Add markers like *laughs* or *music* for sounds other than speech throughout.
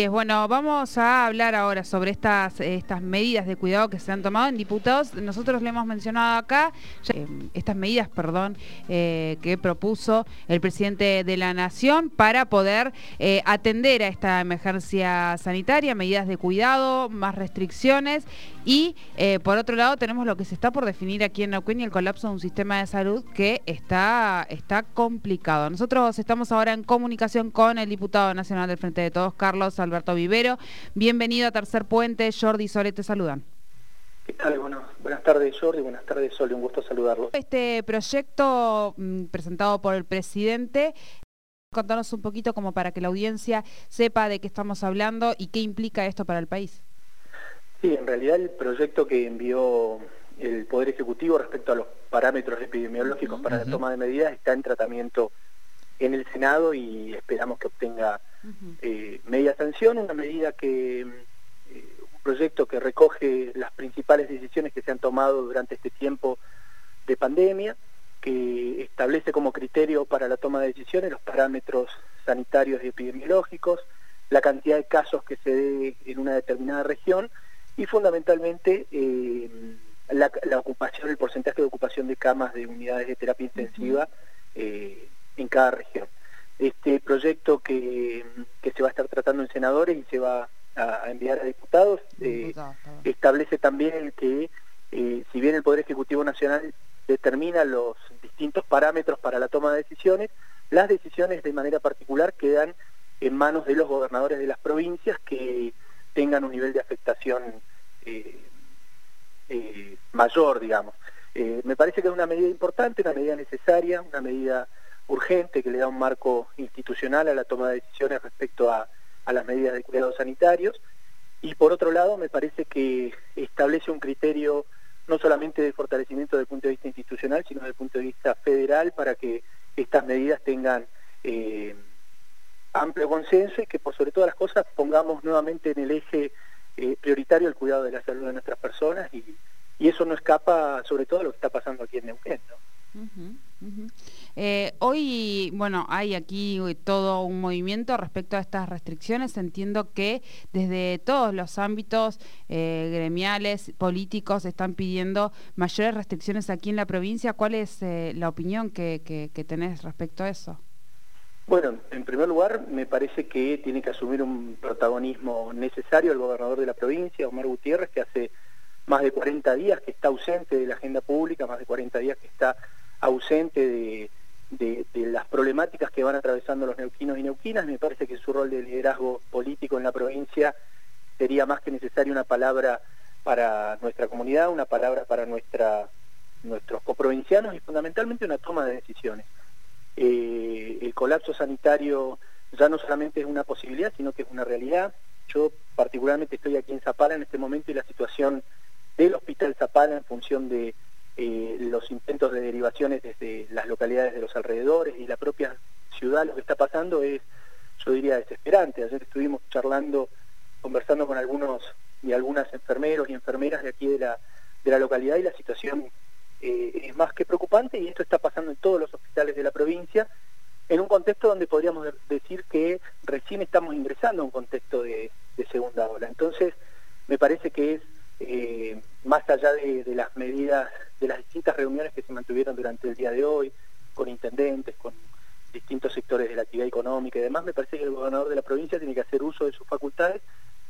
Bueno, vamos a hablar ahora sobre estas, estas medidas de cuidado que se han tomado en diputados. Nosotros le hemos mencionado acá eh, estas medidas, perdón, eh, que propuso el presidente de la Nación para poder eh, atender a esta emergencia sanitaria, medidas de cuidado, más restricciones y por otro lado tenemos lo que se está por definir aquí en Neuquén y el colapso de un sistema de salud que está, está complicado. Nosotros estamos ahora en comunicación con el diputado nacional del Frente de Todos, Carlos Alberto Vivero. Bienvenido a Tercer Puente, Jordi y Sole te saludan. ¿Qué tal? buenas tardes Jordi, buenas tardes Sole, un gusto saludarlo. Este proyecto mm, presentado por el presidente, contanos un poquito como para que la audiencia sepa de qué estamos hablando y qué implica esto para el país. Sí, en realidad el proyecto que envió el Poder Ejecutivo respecto a los parámetros epidemiológicos para la toma de medidas está en tratamiento en el Senado y esperamos que obtenga eh, media sanción, una medida que, eh, un proyecto que recoge las principales decisiones que se han tomado durante este tiempo de pandemia, que establece como criterio para la toma de decisiones los parámetros sanitarios y epidemiológicos, la cantidad de casos que se dé en una determinada región y fundamentalmente eh, la, ocupación, el porcentaje de ocupación de camas de unidades de terapia intensiva en cada región. Este proyecto que, se va a estar tratando en senadores y se va a, enviar a diputados eh, establece también que eh, si bien el Poder Ejecutivo Nacional determina los distintos parámetros para la toma de decisiones, las decisiones de manera particular quedan en manos de los gobernadores de las provincias que tengan un nivel de afectación eh, mayor, digamos. me parece que es una medida importante, una medida necesaria, una medida urgente que le da un marco institucional a la toma de decisiones respecto a, las medidas de cuidados sanitarios. Y por otro lado, me parece que establece un criterio no solamente de fortalecimiento desde el punto de vista institucional, sino desde el punto de vista federal para que estas medidas tengan eh, amplio consenso y que por sobre todas las cosas pongamos nuevamente en el eje eh, prioritario el cuidado de la salud de nuestras personas y, eso no escapa sobre todo a lo que está pasando aquí en Neuquén. Eh, hoy, bueno, hay aquí todo un movimiento respecto a estas restricciones. Entiendo que desde todos los ámbitos eh, gremiales, políticos, están pidiendo mayores restricciones aquí en la provincia. ¿Cuál es eh, la opinión que, que tenés respecto a eso? Bueno, en primer lugar, me parece que tiene que asumir un protagonismo necesario el gobernador de la provincia, Omar Gutiérrez, que hace más de 40 días que está ausente de la agenda pública, más de 40 días que está ausente de, las problemáticas que van atravesando los neuquinos y neuquinas. Me parece que su rol de liderazgo político en la provincia sería más que necesaria una palabra para nuestra comunidad, una palabra para nuestros coprovincianos y fundamentalmente una toma de decisiones. Eh, el colapso sanitario ya no solamente es una posibilidad, sino que es una realidad. Yo particularmente estoy aquí en Zapala en este momento y la situación del Hospital Zapala en función de eh, los intentos de derivaciones desde las localidades de los alrededores y la propia ciudad, lo que está pasando es, yo diría, desesperante. Ayer estuvimos charlando, conversando con algunos y algunas enfermeros y enfermeras de aquí de la, de la localidad y la situación eh, es más que preocupante y esto está pasando en todos los hospitales de la provincia en un contexto donde podríamos decir que recién estamos ingresando a un contexto de segunda ola. Entonces, me parece que es eh, más allá de, las medidas, de las distintas reuniones que se mantuvieron durante el día de hoy, con intendentes, con distintos sectores de la actividad económica y demás, me parece que el gobernador de la provincia tiene que hacer uso de sus facultades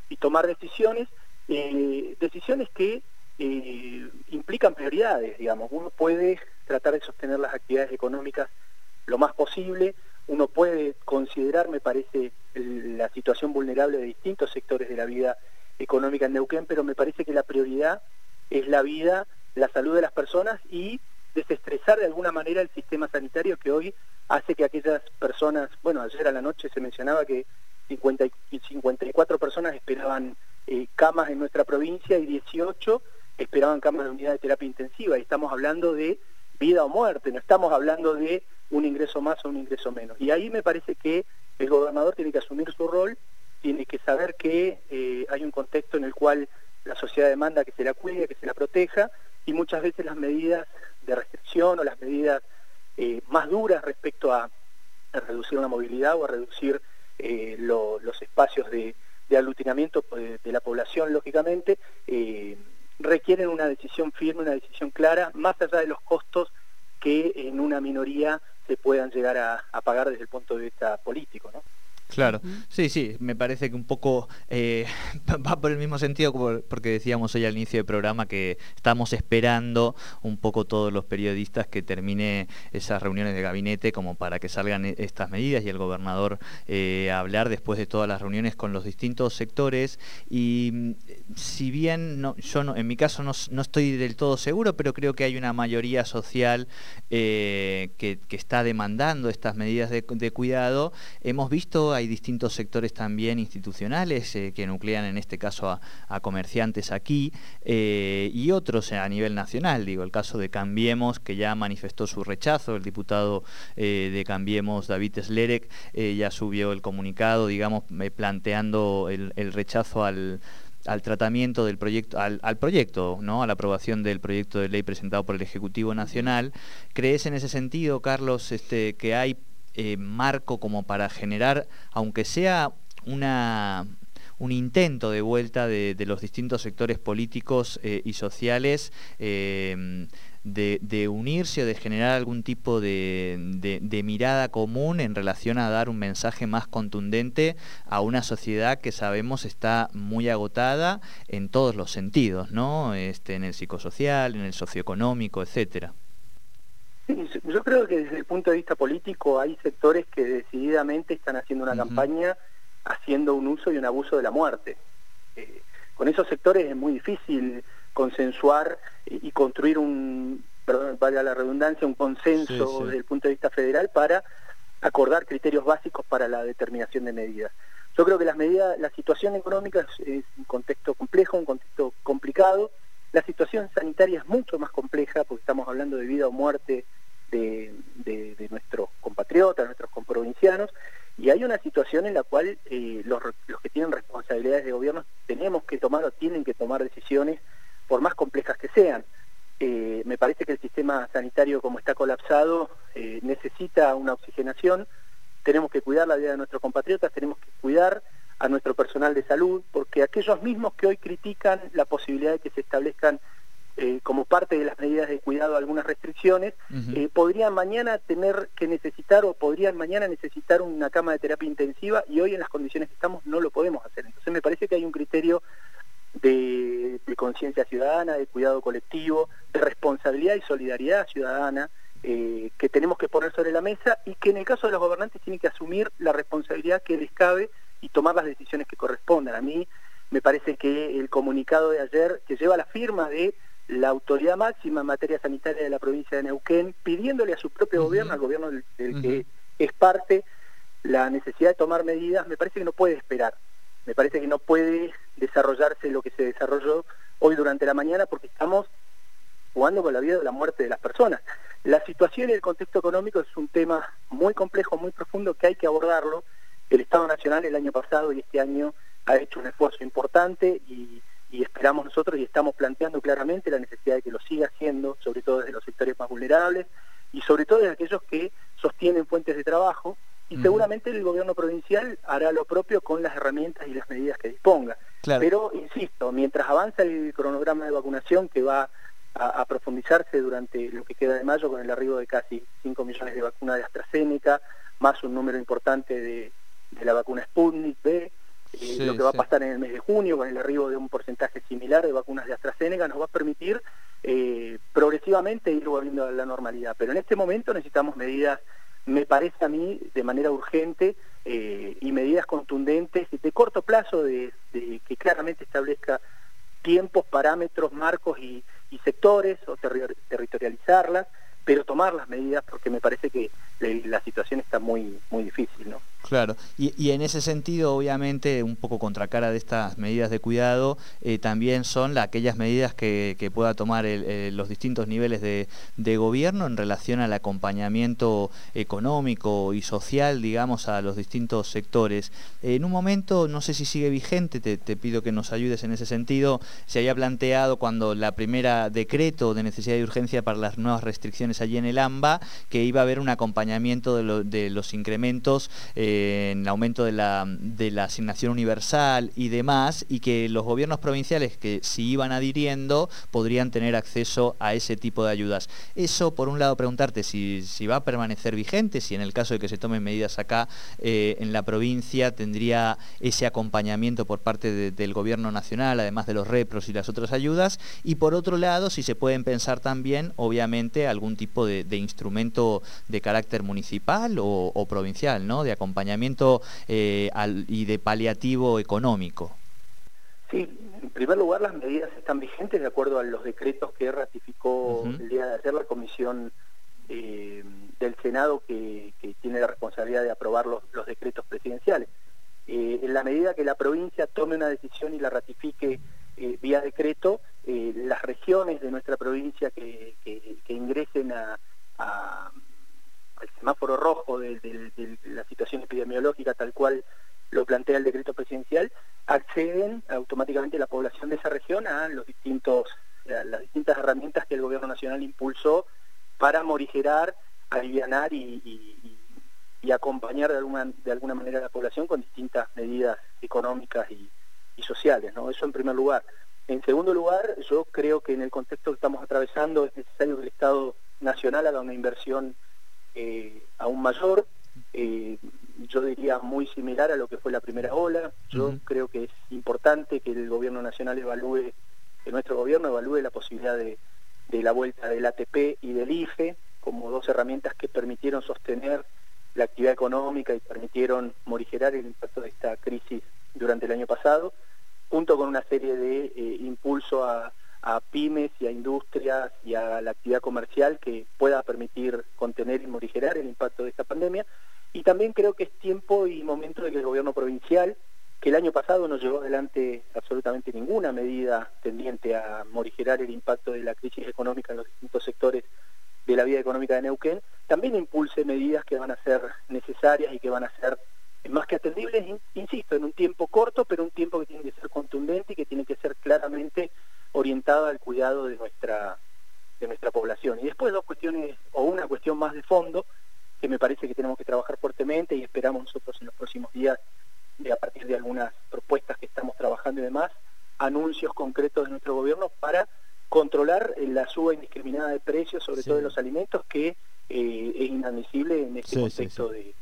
y tomar decisiones, eh, decisiones que eh, implican prioridades, digamos. Uno puede tratar de sostener las actividades económicas lo más posible, uno puede considerar, me parece, la situación vulnerable de distintos sectores de la vida económica en Neuquén, pero me parece que la prioridad es la vida, la salud de las personas y desestresar de alguna manera el sistema sanitario que hoy hace que aquellas personas, bueno, ayer a la noche se mencionaba que 50 y 54 personas esperaban eh, camas en nuestra provincia y 18 esperaban camas de unidad de terapia intensiva y estamos hablando de vida o muerte, no estamos hablando de un ingreso más o un ingreso menos. Y ahí me parece que el gobernador tiene que asumir su rol tiene que saber que eh, hay un contexto en el cual la sociedad demanda que se la cuide, que se la proteja, y muchas veces las medidas de restricción o las medidas eh, más duras respecto a, reducir la movilidad o a reducir eh, los espacios de, de aglutinamiento de, la población, lógicamente, requieren una decisión firme, una decisión clara, más allá de los costos que en una minoría se puedan llegar a, a pagar desde el punto de vista político. ¿no? Claro, sí, sí, me parece que un poco eh, *laughs* va por el mismo sentido porque decíamos hoy al inicio del programa que estamos esperando un poco todos los periodistas que termine esas reuniones de gabinete como para que salgan e-, estas medidas y el gobernador eh, a hablar después de todas las reuniones con los distintos sectores. Y mm, si bien no, yo no, en mi caso no, estoy del todo seguro, pero creo que hay una mayoría social eh, que, está demandando estas medidas de, de cuidado, hemos visto hay distintos sectores también institucionales eh, que nuclean en este caso a, comerciantes aquí eh, y otros a nivel nacional. Digo, el caso de Cambiemos, que ya manifestó su rechazo, el diputado eh, de Cambiemos, David Slerek, ya subió el comunicado, digamos, planteando el, rechazo al tratamiento del proyecto, al, proyecto, ¿no? a la aprobación del proyecto de ley presentado por el Ejecutivo Nacional. ¿Crees en ese sentido, Carlos, este, que hay eh, marco como para generar, aunque sea un intento de vuelta de, los distintos sectores políticos eh, y sociales eh, de, unirse o de generar algún tipo de, mirada común en relación a dar un mensaje más contundente a una sociedad que sabemos está muy agotada en todos los sentidos, ¿no? Este, en el psicosocial, en el socioeconómico, etcétera. Yo creo que desde el punto de vista político hay sectores que decididamente están haciendo una campaña haciendo un uso y un abuso de la muerte. Eh, con esos sectores es muy difícil consensuar y, construir un, perdón, valga la redundancia, un consenso desde el punto de vista federal para acordar criterios básicos para la determinación de medidas. Yo creo que las medidas, la situación económica es un contexto complejo, un contexto complicado, la situación sanitaria es mucho más compleja porque estamos hablando de vida o muerte de, nuestros compatriotas, nuestros comprovincianos, y hay una situación en la cual eh, los, que tienen responsabilidades de gobierno tenemos que tomar o tienen que tomar decisiones por más complejas que sean. Eh, me parece que el sistema sanitario como está colapsado eh, necesita una oxigenación, tenemos que cuidar la vida de nuestros compatriotas, tenemos que cuidar a nuestro personal de salud, porque aquellos mismos que hoy critican la posibilidad de que se establezcan eh, como parte de las medidas de cuidado algunas restricciones, eh, podrían mañana tener que necesitar o podrían mañana necesitar una cama de terapia intensiva y hoy en las condiciones que estamos no lo podemos hacer. Entonces me parece que hay un criterio de, conciencia ciudadana, de cuidado colectivo, de responsabilidad y solidaridad ciudadana eh, que tenemos que poner sobre la mesa y que en el caso de los gobernantes tienen que asumir la responsabilidad que les cabe y tomar las decisiones que correspondan. A mí me parece que el comunicado de ayer, que lleva la firma de la autoridad máxima en materia sanitaria de la provincia de Neuquén, pidiéndole a su propio gobierno, al gobierno del, que es parte, la necesidad de tomar medidas, me parece que no puede esperar. Me parece que no puede desarrollarse lo que se desarrolló hoy durante la mañana porque estamos jugando con la vida o la muerte de las personas. La situación y el contexto económico es un tema muy complejo, muy profundo, que hay que abordarlo. El Estado Nacional el año pasado y este año ha hecho un esfuerzo importante y y esperamos nosotros y estamos planteando claramente la necesidad de que lo siga haciendo, sobre todo desde los sectores más vulnerables y sobre todo de aquellos que sostienen fuentes de trabajo y seguramente el gobierno provincial hará lo propio con las herramientas y las medidas que disponga. Pero, insisto, mientras avanza el cronograma de vacunación que va a, profundizarse durante lo que queda de mayo con el arribo de casi 5 millones de vacunas de AstraZeneca, más un número importante de, de la vacuna Sputnik B, eh, lo que va a pasar en el mes de junio con el arribo de un porcentaje similar de vacunas de AstraZeneca nos va a permitir eh, progresivamente ir volviendo a la normalidad. Pero en este momento necesitamos medidas, me parece a mí, de manera urgente eh, y medidas contundentes de corto plazo de, que claramente establezca tiempos, parámetros, marcos y, sectores o territorializarlas, pero tomar las medidas porque me parece que la situación está muy, muy difícil, ¿no? Claro, y, en ese sentido, obviamente, un poco contracara de estas medidas de cuidado, eh, también son aquellas medidas que, pueda tomar los distintos niveles de, gobierno en relación al acompañamiento económico y social, digamos, a los distintos sectores. en un momento, no sé si sigue vigente, te, pido que nos ayudes en ese sentido, se había planteado cuando la primera decreto de necesidad de urgencia para las nuevas restricciones allí en el AMBA, que iba a haber un acompañamiento de, los incrementos. Eh, eh, en el aumento de la, asignación universal y demás, y que los gobiernos provinciales que si iban adhiriendo podrían tener acceso a ese tipo de ayudas. Eso, por un lado, preguntarte si, si va a permanecer vigente, si en el caso de que se tomen medidas acá eh, en la provincia tendría ese acompañamiento por parte del gobierno nacional, además de los repros y las otras ayudas, y por otro lado, si se pueden pensar también, obviamente, algún tipo de, instrumento de carácter municipal o, provincial, ¿no? De acompañamiento eh, y de paliativo económico. Sí, en primer lugar las medidas están vigentes de acuerdo a los decretos que ratificó el día de ayer la Comisión eh, del Senado que, tiene la responsabilidad de aprobar los, decretos presidenciales. Eh, en la medida que la provincia tome una decisión y la ratifique eh, vía decreto, las regiones de nuestra provincia que, ingresen a, al semáforo rojo de, la situación epidemiológica tal cual lo plantea el decreto presidencial, acceden automáticamente la población de esa región a los distintos, las distintas herramientas que el gobierno nacional impulsó para morigerar, alivianar y, acompañar de alguna, de alguna manera a la población con distintas medidas económicas y, sociales. ¿no? Eso en primer lugar. En segundo lugar, yo creo que en el contexto que estamos atravesando es necesario que el Estado Nacional haga una inversión eh, aún mayor, eh, yo diría muy similar a lo que fue la primera ola. Yo creo que es importante que el gobierno nacional evalúe, que nuestro gobierno evalúe la posibilidad de, la vuelta del ATP y del IFE como dos herramientas que permitieron sostener la actividad económica y permitieron morigerar el impacto de esta crisis durante el año pasado, junto con una serie de eh, impulso a, a pymes y a industrias y a la actividad comercial que pueda permitir contener y morigerar el impacto de esta pandemia. Y también creo que es tiempo y momento de que el gobierno provincial, que el año pasado no llevó adelante absolutamente ninguna medida tendiente a morigerar el impacto de la crisis económica en los distintos sectores de la vida económica de Neuquén, también impulse medidas que van a ser necesarias y que van a ser más que atendibles, insisto, en un tiempo corto, pero un tiempo que tiene que ser contundente y que tiene que ser claramente orientada al cuidado de nuestra, de nuestra población. Y después dos cuestiones, o una cuestión más de fondo, que me parece que tenemos que trabajar fuertemente y esperamos nosotros en los próximos días, de, a partir de algunas propuestas que estamos trabajando y demás, anuncios concretos de nuestro gobierno para controlar la suba indiscriminada de precios, sobre todo de los alimentos, que eh, es en este contexto De,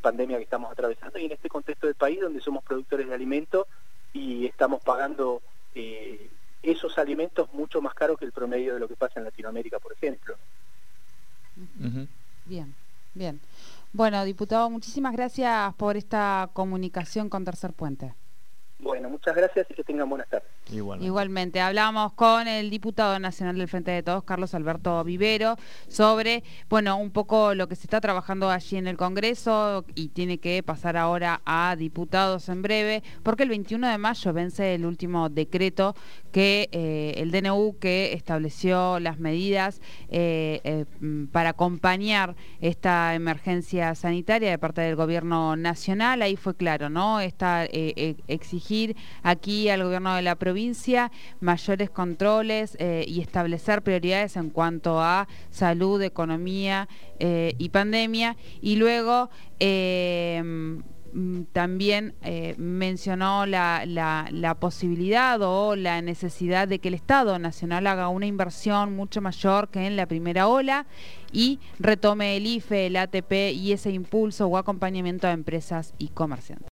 pandemia que estamos atravesando y en este contexto del país donde somos productores de alimentos y estamos pagando eh, esos alimentos mucho más caros que el promedio de lo que pasa en Latinoamérica, por ejemplo. Bien. Bien. Bueno, diputado, muchísimas gracias por esta comunicación con Tercer Puente. Bueno, muchas gracias y que tengan buenas tardes. Igualmente. Igualmente. Hablamos con el diputado nacional del Frente de Todos, Carlos Alberto Vivero, sobre, bueno, un poco lo que se está trabajando allí en el Congreso y tiene que pasar ahora a diputados en breve, porque el 21 de mayo vence el último decreto que eh, el DNU que estableció las medidas eh, eh, para acompañar esta emergencia sanitaria de parte del gobierno nacional. Ahí fue claro, ¿no? Está exigir aquí al gobierno de la provincia mayores controles y establecer prioridades en cuanto a salud, economía y pandemia. Y luego eh, mm, también mencionó la, la, posibilidad o la necesidad de que el Estado Nacional haga una inversión mucho mayor que en la primera ola y retome el IFE, el ATP y ese impulso o acompañamiento a empresas y comerciantes.